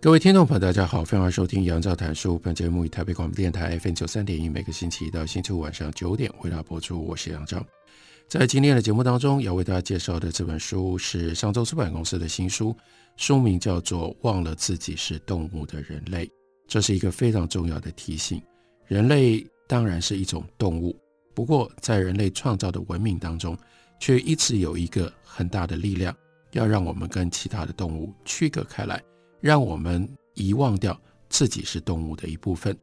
各位听众朋友，大家好，欢迎收听杨照谈书。本节目以台北广播电台 FM 九三点一，每个星期一到星期五晚上九点为大家播出。我是杨照。在今天的节目当中，要为大家介绍的这本书是上周出版公司的新书，书名叫做《忘了自己是动物的人类》。这是一个非常重要的提醒：人类当然是一种动物，不过在人类创造的文明当中，却一直有一个很大的力量，要让我们跟其他的动物区隔开来。让我们遗忘掉自己是动物的一部分。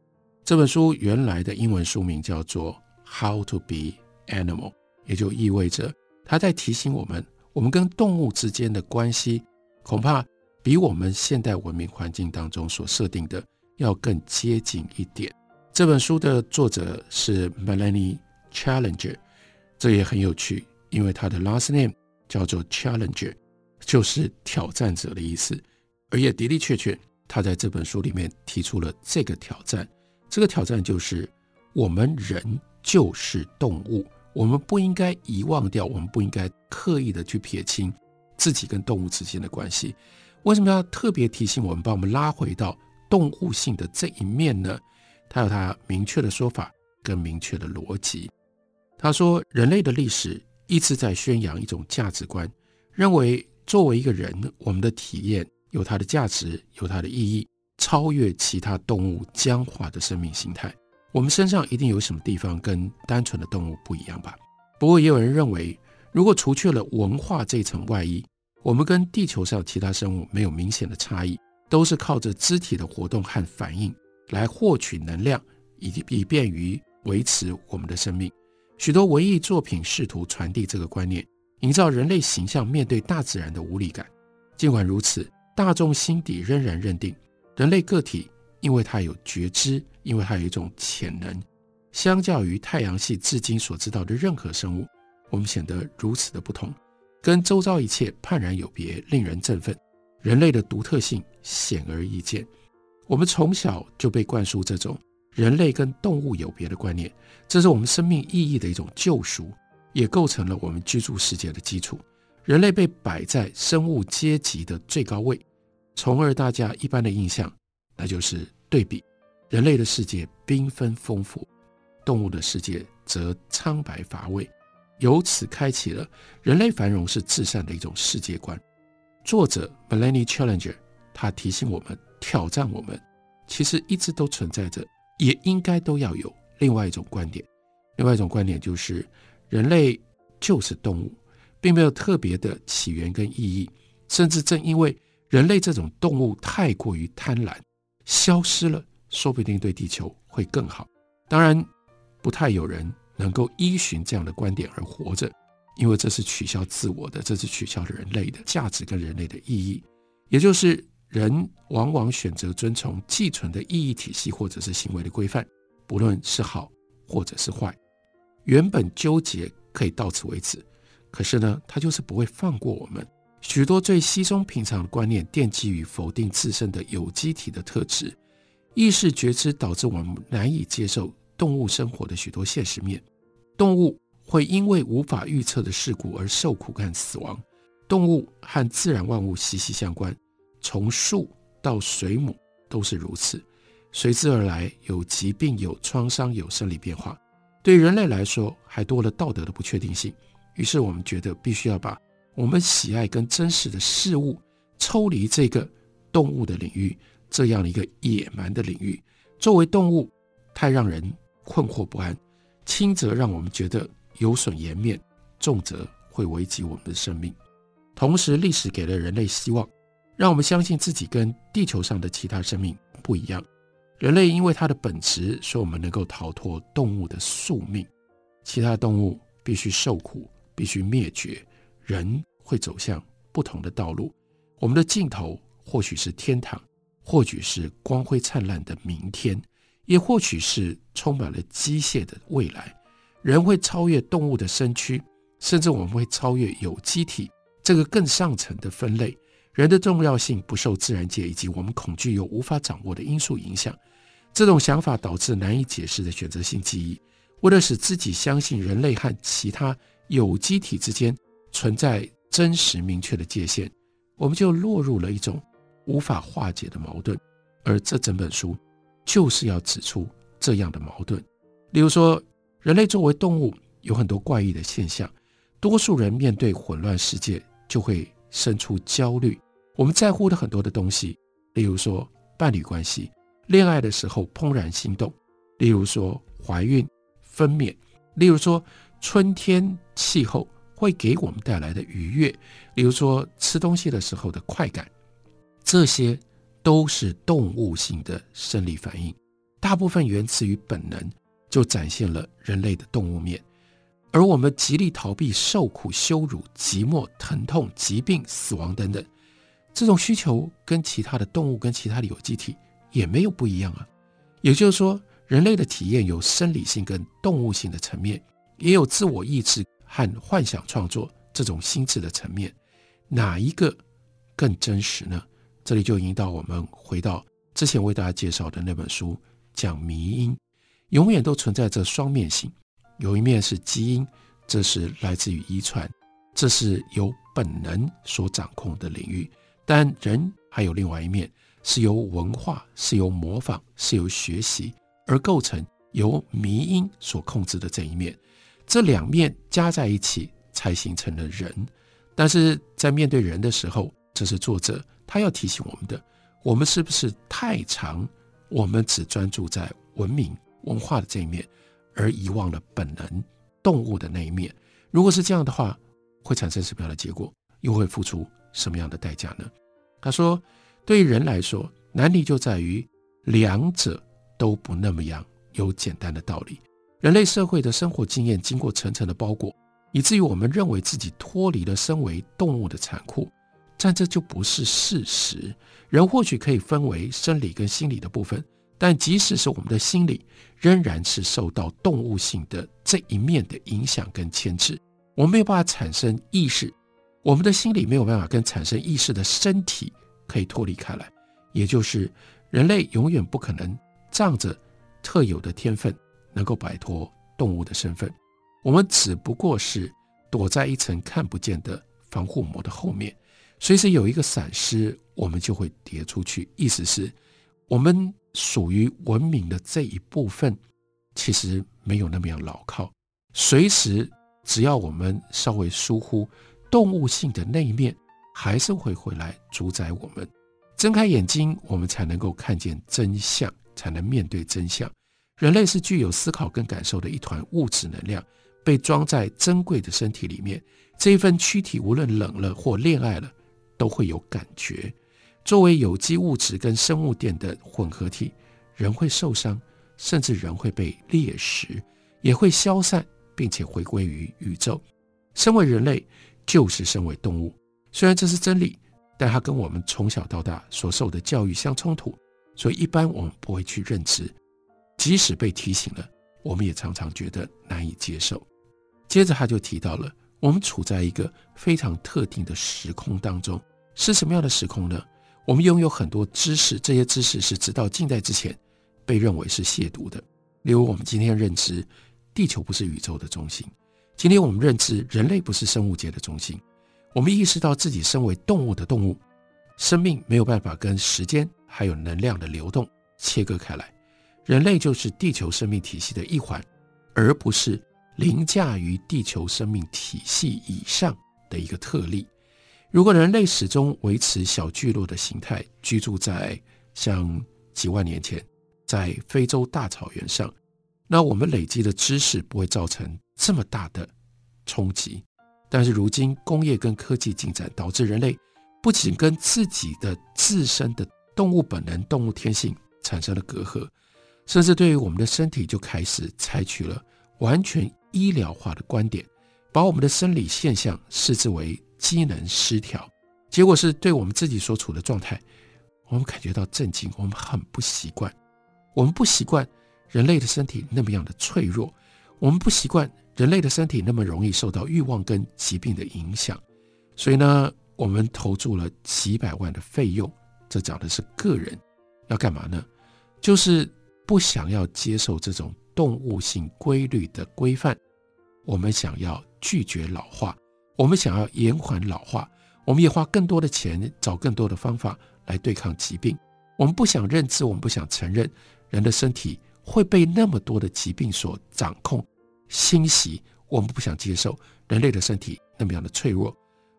这本书原来的英文书名叫做《How to Be Animal》，也就意味着他在提醒我们，我们跟动物之间的关系恐怕比我们现代文明环境当中所设定的要更接近一点。这本书的作者是 Melanie Challenger，这也很有趣，因为他的 last name 叫做 Challenger，就是挑战者的意思。而也的的确确，他在这本书里面提出了这个挑战。这个挑战就是，我们人就是动物，我们不应该遗忘掉，我们不应该刻意的去撇清自己跟动物之间的关系。为什么要特别提醒我们，把我们拉回到动物性的这一面呢？他有他明确的说法跟明确的逻辑。他说，人类的历史一直在宣扬一种价值观，认为作为一个人，我们的体验。有它的价值，有它的意义，超越其他动物僵化的生命形态。我们身上一定有什么地方跟单纯的动物不一样吧？不过也有人认为，如果除去了文化这层外衣，我们跟地球上其他生物没有明显的差异，都是靠着肢体的活动和反应来获取能量，以以便于维持我们的生命。许多文艺作品试图传递这个观念，营造人类形象面对大自然的无力感。尽管如此，大众心底仍然认定，人类个体因为它有觉知，因为它有一种潜能，相较于太阳系至今所知道的任何生物，我们显得如此的不同，跟周遭一切判然有别，令人振奋。人类的独特性显而易见。我们从小就被灌输这种人类跟动物有别的观念，这是我们生命意义的一种救赎，也构成了我们居住世界的基础。人类被摆在生物阶级的最高位，从而大家一般的印象，那就是对比：人类的世界缤纷丰富，动物的世界则苍白乏味。由此开启了人类繁荣是至善的一种世界观。作者 Melanie Challenger 他提醒我们，挑战我们，其实一直都存在着，也应该都要有另外一种观点。另外一种观点就是，人类就是动物。并没有特别的起源跟意义，甚至正因为人类这种动物太过于贪婪，消失了，说不定对地球会更好。当然，不太有人能够依循这样的观点而活着，因为这是取消自我的，这是取消人类的价值跟人类的意义。也就是人往往选择遵从既存的意义体系或者是行为的规范，不论是好或者是坏。原本纠结可以到此为止。可是呢，他就是不会放过我们。许多最稀松平常的观念，奠基于否定自身的有机体的特质。意识觉知导致我们难以接受动物生活的许多现实面。动物会因为无法预测的事故而受苦和死亡。动物和自然万物息息相关，从树到水母都是如此。随之而来有疾病、有创伤、有生理变化。对人类来说，还多了道德的不确定性。于是我们觉得必须要把我们喜爱跟真实的事物抽离这个动物的领域，这样的一个野蛮的领域。作为动物，太让人困惑不安，轻则让我们觉得有损颜面，重则会危及我们的生命。同时，历史给了人类希望，让我们相信自己跟地球上的其他生命不一样。人类因为它的本质，所以我们能够逃脱动物的宿命，其他动物必须受苦。必须灭绝，人会走向不同的道路。我们的尽头或许是天堂，或许是光辉灿烂的明天，也或许是充满了机械的未来。人会超越动物的身躯，甚至我们会超越有机体这个更上层的分类。人的重要性不受自然界以及我们恐惧又无法掌握的因素影响。这种想法导致难以解释的选择性记忆。为了使自己相信人类和其他有机体之间存在真实明确的界限，我们就落入了一种无法化解的矛盾。而这整本书就是要指出这样的矛盾。例如说，人类作为动物有很多怪异的现象，多数人面对混乱世界就会生出焦虑。我们在乎的很多的东西，例如说伴侣关系。恋爱的时候怦然心动，例如说怀孕、分娩，例如说春天气候会给我们带来的愉悦，例如说吃东西的时候的快感，这些都是动物性的生理反应，大部分源自于本能，就展现了人类的动物面，而我们极力逃避受苦、羞辱、寂寞、疼痛、疾病、死亡等等，这种需求跟其他的动物、跟其他的有机体。也没有不一样啊，也就是说，人类的体验有生理性跟动物性的层面，也有自我意志和幻想创作这种心智的层面，哪一个更真实呢？这里就引导我们回到之前为大家介绍的那本书，讲迷因，永远都存在着双面性，有一面是基因，这是来自于遗传，这是由本能所掌控的领域，但人还有另外一面。是由文化、是由模仿、是由学习而构成，由迷因所控制的这一面，这两面加在一起才形成了人。但是在面对人的时候，这是作者他要提醒我们的：我们是不是太常，我们只专注在文明文化的这一面，而遗忘了本能动物的那一面？如果是这样的话，会产生什么样的结果？又会付出什么样的代价呢？他说。对于人来说，难题就在于两者都不那么样有简单的道理。人类社会的生活经验经过层层的包裹，以至于我们认为自己脱离了身为动物的残酷，但这就不是事实。人或许可以分为生理跟心理的部分，但即使是我们的心理，仍然是受到动物性的这一面的影响跟牵制。我们没有办法产生意识，我们的心理没有办法跟产生意识的身体。可以脱离开来，也就是人类永远不可能仗着特有的天分能够摆脱动物的身份。我们只不过是躲在一层看不见的防护膜的后面，随时有一个闪失，我们就会跌出去。意思是，我们属于文明的这一部分，其实没有那么样牢靠。随时，只要我们稍微疏忽动物性的那一面。还是会回来主宰我们。睁开眼睛，我们才能够看见真相，才能面对真相。人类是具有思考跟感受的一团物质能量，被装在珍贵的身体里面。这一份躯体，无论冷了或恋爱了，都会有感觉。作为有机物质跟生物电的混合体，人会受伤，甚至人会被猎食，也会消散，并且回归于宇宙。身为人类，就是身为动物。虽然这是真理，但它跟我们从小到大所受的教育相冲突，所以一般我们不会去认知。即使被提醒了，我们也常常觉得难以接受。接着他就提到了，我们处在一个非常特定的时空当中，是什么样的时空呢？我们拥有很多知识，这些知识是直到近代之前被认为是亵渎的。例如，我们今天认知地球不是宇宙的中心，今天我们认知人类不是生物界的中心。我们意识到自己身为动物的动物，生命没有办法跟时间还有能量的流动切割开来。人类就是地球生命体系的一环，而不是凌驾于地球生命体系以上的一个特例。如果人类始终维持小聚落的形态，居住在像几万年前在非洲大草原上，那我们累积的知识不会造成这么大的冲击。但是如今工业跟科技进展，导致人类不仅跟自己的自身的动物本能、动物天性产生了隔阂，甚至对于我们的身体就开始采取了完全医疗化的观点，把我们的生理现象视之为机能失调，结果是对我们自己所处的状态，我们感觉到震惊，我们很不习惯，我们不习惯人类的身体那么样的脆弱，我们不习惯人类的身体那么容易受到欲望跟疾病的影响，所以呢，我们投注了几百万的费用，这讲的是个人要干嘛呢？就是不想要接受这种动物性规律的规范，我们想要拒绝老化。我们想要延缓老化，我们也花更多的钱找更多的方法来对抗疾病。我们不想认知，我们不想承认人的身体会被那么多的疾病所掌控、侵袭。我们不想接受人类的身体那么样的脆弱。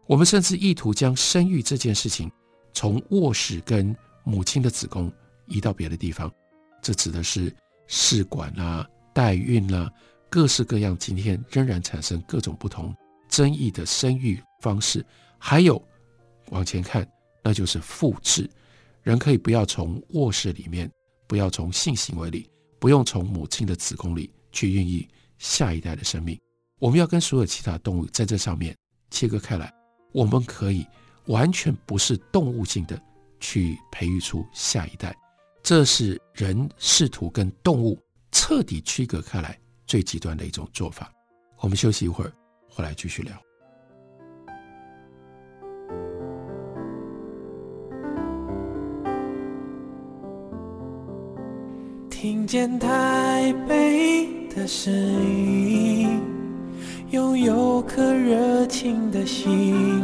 我们甚至意图将生育这件事情从卧室跟母亲的子宫移到别的地方。这指的是试管啊、代孕啊，各式各样。今天仍然产生各种不同。争议的生育方式，还有往前看，那就是复制。人可以不要从卧室里面，不要从性行为里，不用从母亲的子宫里去孕育下一代的生命。我们要跟所有其他动物在这上面切割开来。我们可以完全不是动物性的去培育出下一代。这是人试图跟动物彻底区隔开来最极端的一种做法。我们休息一会儿。回来继续聊。听见台北的声音，拥有颗热情的心，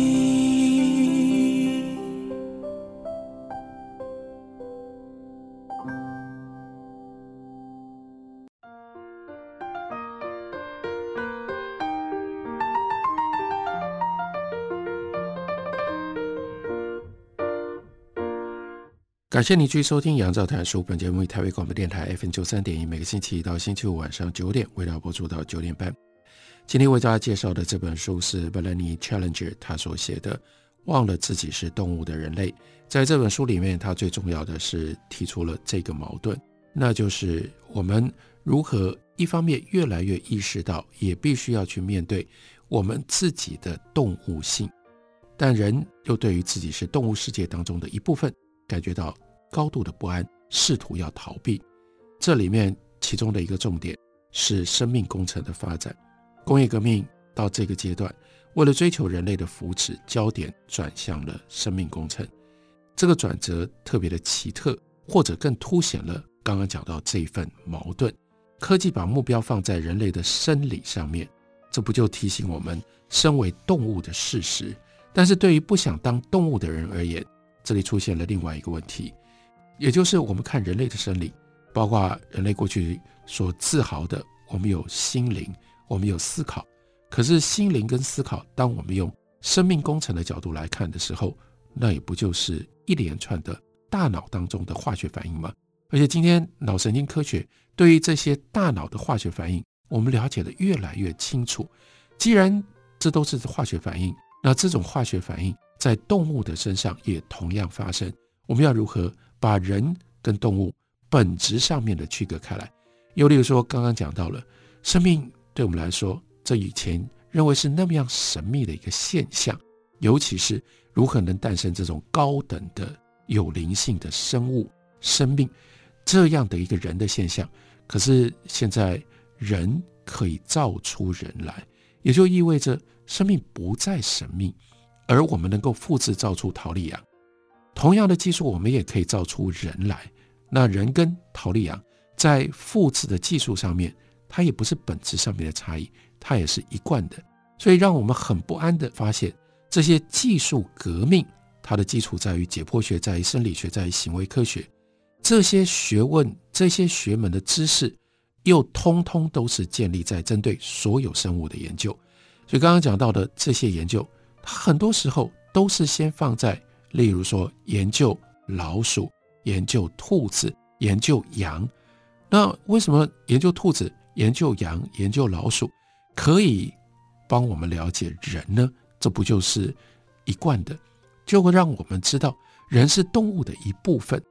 感谢你继续收听《杨照谈书》本节目，以台北广播电台 FM 九三点一，每个星期一到星期五晚上九点，为大家播出到九点半。今天为大家介绍的这本书是 Melanie Challenger 他所写的《忘了自己是动物的人类》。在这本书里面，他最重要的是提出了这个矛盾，那就是我们如何一方面越来越意识到，也必须要去面对我们自己的动物性，但人又对于自己是动物世界当中的一部分。感觉到高度的不安，试图要逃避。这里面其中的一个重点是生命工程的发展。工业革命到这个阶段，为了追求人类的福祉，焦点转向了生命工程。这个转折特别的奇特，或者更凸显了刚刚讲到这一份矛盾。科技把目标放在人类的生理上面，这不就提醒我们身为动物的事实？但是对于不想当动物的人而言，这里出现了另外一个问题，也就是我们看人类的生理，包括人类过去所自豪的，我们有心灵，我们有思考。可是心灵跟思考，当我们用生命工程的角度来看的时候，那也不就是一连串的大脑当中的化学反应吗？而且今天脑神经科学对于这些大脑的化学反应，我们了解得越来越清楚。既然这都是化学反应，那这种化学反应，在动物的身上也同样发生。我们要如何把人跟动物本质上面的区隔开来？又例如说，刚刚讲到了生命，对我们来说，这以前认为是那么样神秘的一个现象，尤其是如何能诞生这种高等的有灵性的生物生命这样的一个人的现象。可是现在人可以造出人来，也就意味着生命不再神秘。而我们能够复制造出桃莉羊，同样的技术，我们也可以造出人来。那人跟桃莉羊在复制的技术上面，它也不是本质上面的差异，它也是一贯的。所以让我们很不安的发现，这些技术革命，它的基础在于解剖学，在于生理学，在于行为科学。这些学问、这些学门的知识，又通通都是建立在针对所有生物的研究。所以刚刚讲到的这些研究。它很多时候都是先放在，例如说研究老鼠、研究兔子、研究羊。那为什么研究兔子、研究羊、研究老鼠可以帮我们了解人呢？这不就是一贯的，就会让我们知道人是动物的一部分。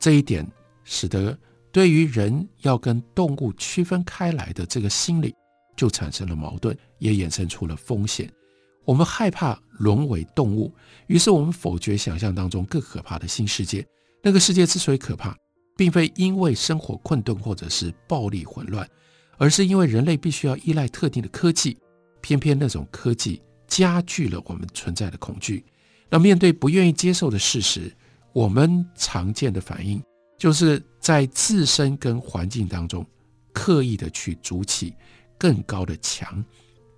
这一点使得对于人要跟动物区分开来的这个心理就产生了矛盾，也衍生出了风险。我们害怕沦为动物，于是我们否决想象当中更可怕的新世界。那个世界之所以可怕，并非因为生活困顿或者是暴力混乱，而是因为人类必须要依赖特定的科技，偏偏那种科技加剧了我们存在的恐惧。那面对不愿意接受的事实，我们常见的反应就是在自身跟环境当中刻意的去筑起更高的墙。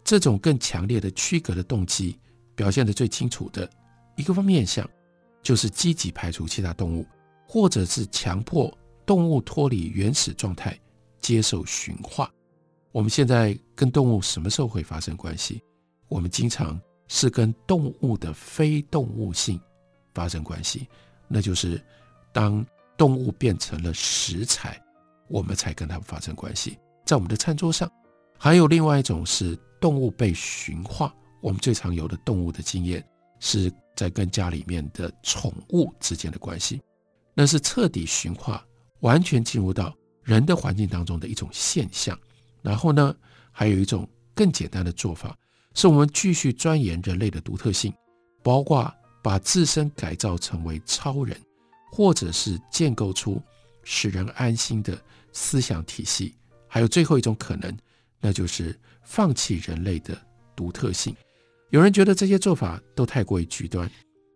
这种更强烈的区隔的动机表现得最清楚的一个方面向，就是积极排除其他动物，或者是强迫动物脱离原始状态，接受驯化。我们现在跟动物什么时候会发生关系？我们经常是跟动物的非动物性发生关系，那就是当动物变成了食材，我们才跟它们发生关系。在我们的餐桌上，还有另外一种是。动物被驯化，我们最常有的动物的经验是在跟家里面的宠物之间的关系，那是彻底驯化，完全进入到人的环境当中的一种现象。然后呢，还有一种更简单的做法，是我们继续钻研人类的独特性，包括把自身改造成为超人，或者是建构出使人安心的思想体系，还有最后一种可能，那就是。放弃人类的独特性，有人觉得这些做法都太过于极端。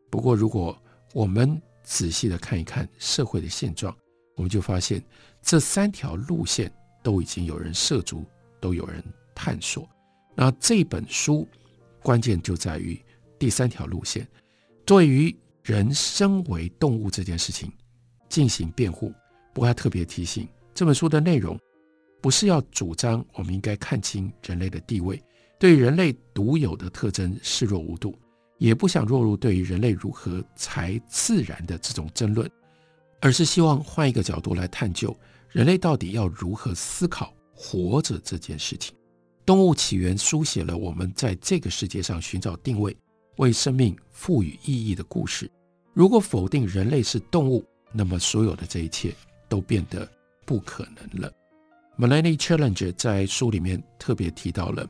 不过，如果我们仔细的看一看社会的现状，我们就发现这三条路线都已经有人涉足，都有人探索。那这本书关键就在于第三条路线，对于人身为动物这件事情进行辩护。不过，他特别提醒这本书的内容。不是要主张我们应该看清人类的地位，对人类独有的特征视若无睹，也不想落入对于人类如何才自然的这种争论，而是希望换一个角度来探究人类到底要如何思考活着这件事情。动物起源书写了我们在这个世界上寻找定位、为生命赋予意义的故事。如果否定人类是动物，那么所有的这一切都变得不可能了。Melanie Challenger 在书里面特别提到了，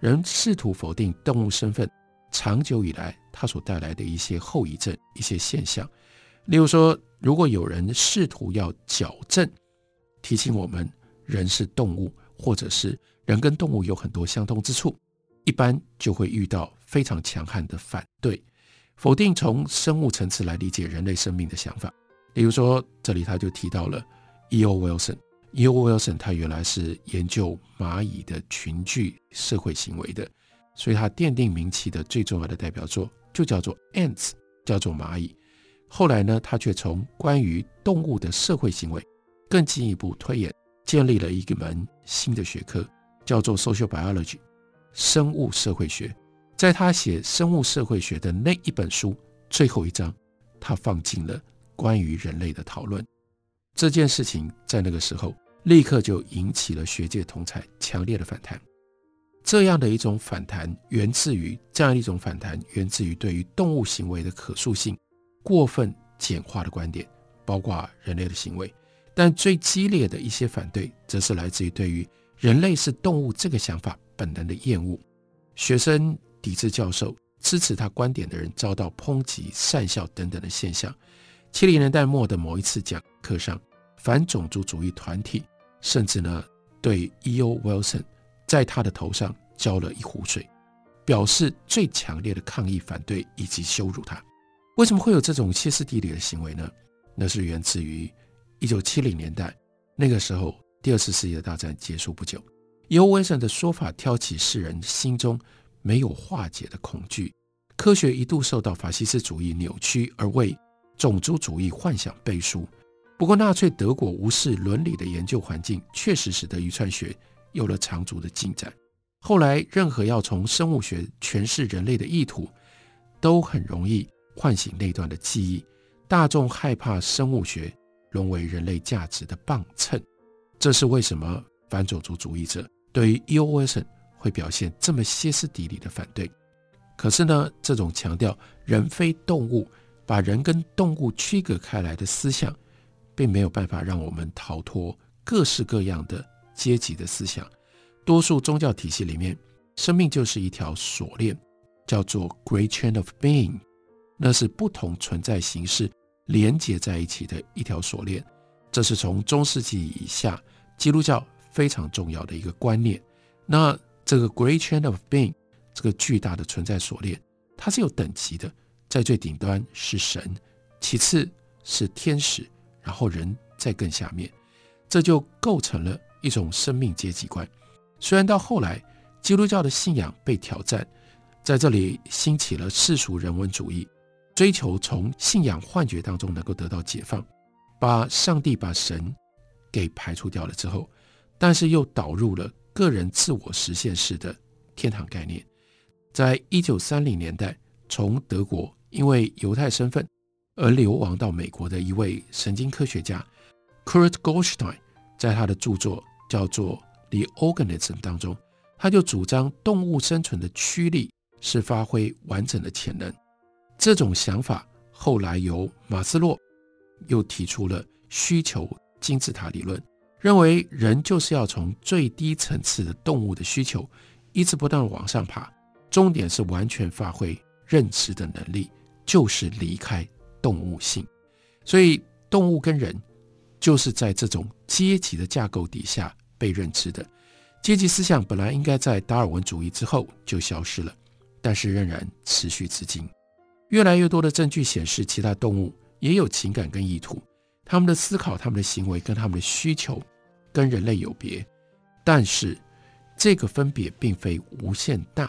人试图否定动物身份，长久以来它所带来的一些后遗症、一些现象。例如说，如果有人试图要矫正，提醒我们人是动物，或者是人跟动物有很多相通之处，一般就会遇到非常强悍的反对，否定从生物层次来理解人类生命的想法。例如说，这里他就提到了 E.O. Wilson。E.O. Wilson 他原来是研究蚂蚁的群居社会行为的，所以他奠定名气的最重要的代表作就叫做《Ants》，叫做蚂蚁。后来呢，他却从关于动物的社会行为更进一步推演，建立了一门新的学科，叫做 Social Biology，生物社会学。在他写生物社会学的那一本书最后一章，他放进了关于人类的讨论。这件事情在那个时候立刻就引起了学界同侪强烈的反弹。这样的一种反弹源自于这样一种反弹源自于对于动物行为的可塑性过分简化的观点，包括人类的行为。但最激烈的一些反对，则是来自于对于人类是动物这个想法本能的厌恶。学生抵制教授，支持他观点的人遭到抨击、讪笑等等的现象。七零年代末的某一次讲课上。反种族主义团体甚至呢，对 E.O. Wilson 在他的头上浇了一壶水，表示最强烈的抗议、反对以及羞辱他。为什么会有这种歇斯底里的行为呢？那是源自于一九七零年代，那个时候第二次世界大战结束不久，E.O. Wilson 的说法挑起世人心中没有化解的恐惧。科学一度受到法西斯主义扭曲，而为种族主义幻想背书。不过，纳粹德国无视伦理的研究环境，确实使得遗传学有了长足的进展。后来，任何要从生物学诠释人类的意图，都很容易唤醒那段的记忆。大众害怕生物学沦为人类价值的磅秤，这是为什么反种族主义者对于 E.O. Wilson 会表现这么歇斯底里的反对。可是呢，这种强调人非动物把人跟动物区隔开来的思想，并没有办法让我们逃脱各式各样的阶级的思想。多数宗教体系里面，生命就是一条锁链，叫做 Great Chain of Being，那是不同存在形式连接在一起的一条锁链。这是从中世纪以下基督教非常重要的一个观念。那这个 Great Chain of Being，这个巨大的存在锁链，它是有等级的，在最顶端是神，其次是天使，然后人再更下面，这就构成了一种生命阶级观。虽然到后来，基督教的信仰被挑战，在这里兴起了世俗人文主义，追求从信仰幻觉当中能够得到解放，把上帝、把神给排除掉了之后，但是又导入了个人自我实现式的天堂概念。在一九三零年代，从德国因为犹太身份而流亡到美国的一位神经科学家 Kurt Goldstein，在他的著作叫做《The Organism》当中。他就主张动物生存的驱力是发挥完整的潜能。这种想法后来由马斯洛又提出了需求金字塔理论，认为人就是要从最低层次的动物的需求一直不断往上爬，终点是完全发挥认知的能力，就是离开动物性。所以动物跟人就是在这种阶级的架构底下被认知的。阶级思想本来应该在达尔文主义之后就消失了，但是仍然持续至今。越来越多的证据显示，其他动物也有情感跟意图，他们的思考、他们的行为跟他们的需求跟人类有别，但是这个分别并非无限大。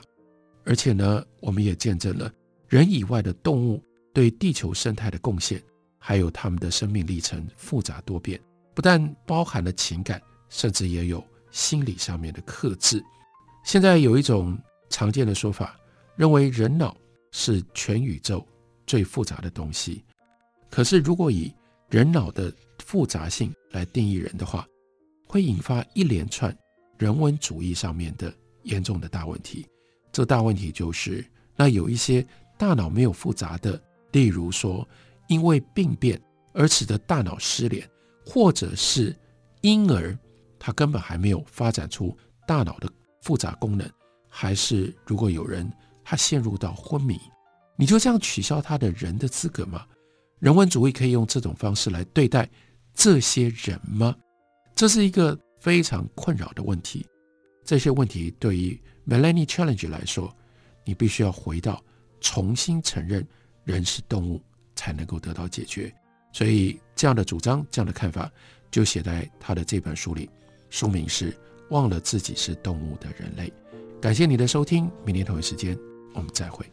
而且呢，我们也见证了人以外的动物对地球生态的贡献，还有他们的生命历程复杂多变，不但包含了情感，甚至也有。心理上面的克制。现在有一种常见的说法，认为人脑是全宇宙最复杂的东西。可是，如果以人脑的复杂性来定义人的话，会引发一连串人文主义上面的严重的大问题。这大问题就是，那有一些大脑没有复杂的，例如说因为病变而使得大脑失联，或者是婴儿。他根本还没有发展出大脑的复杂功能，还是如果有人他陷入到昏迷，你就这样取消他的人的资格吗？人文主义可以用这种方式来对待这些人吗？这是一个非常困扰的问题。这些问题对于 Melanie Challenge 来说，你必须要回到重新承认人是动物才能够得到解决。所以这样的主张，这样的看法，就写在他的这本书里。书名是《忘了自己是动物的人类》。感谢你的收听，明天同一时间我们再会。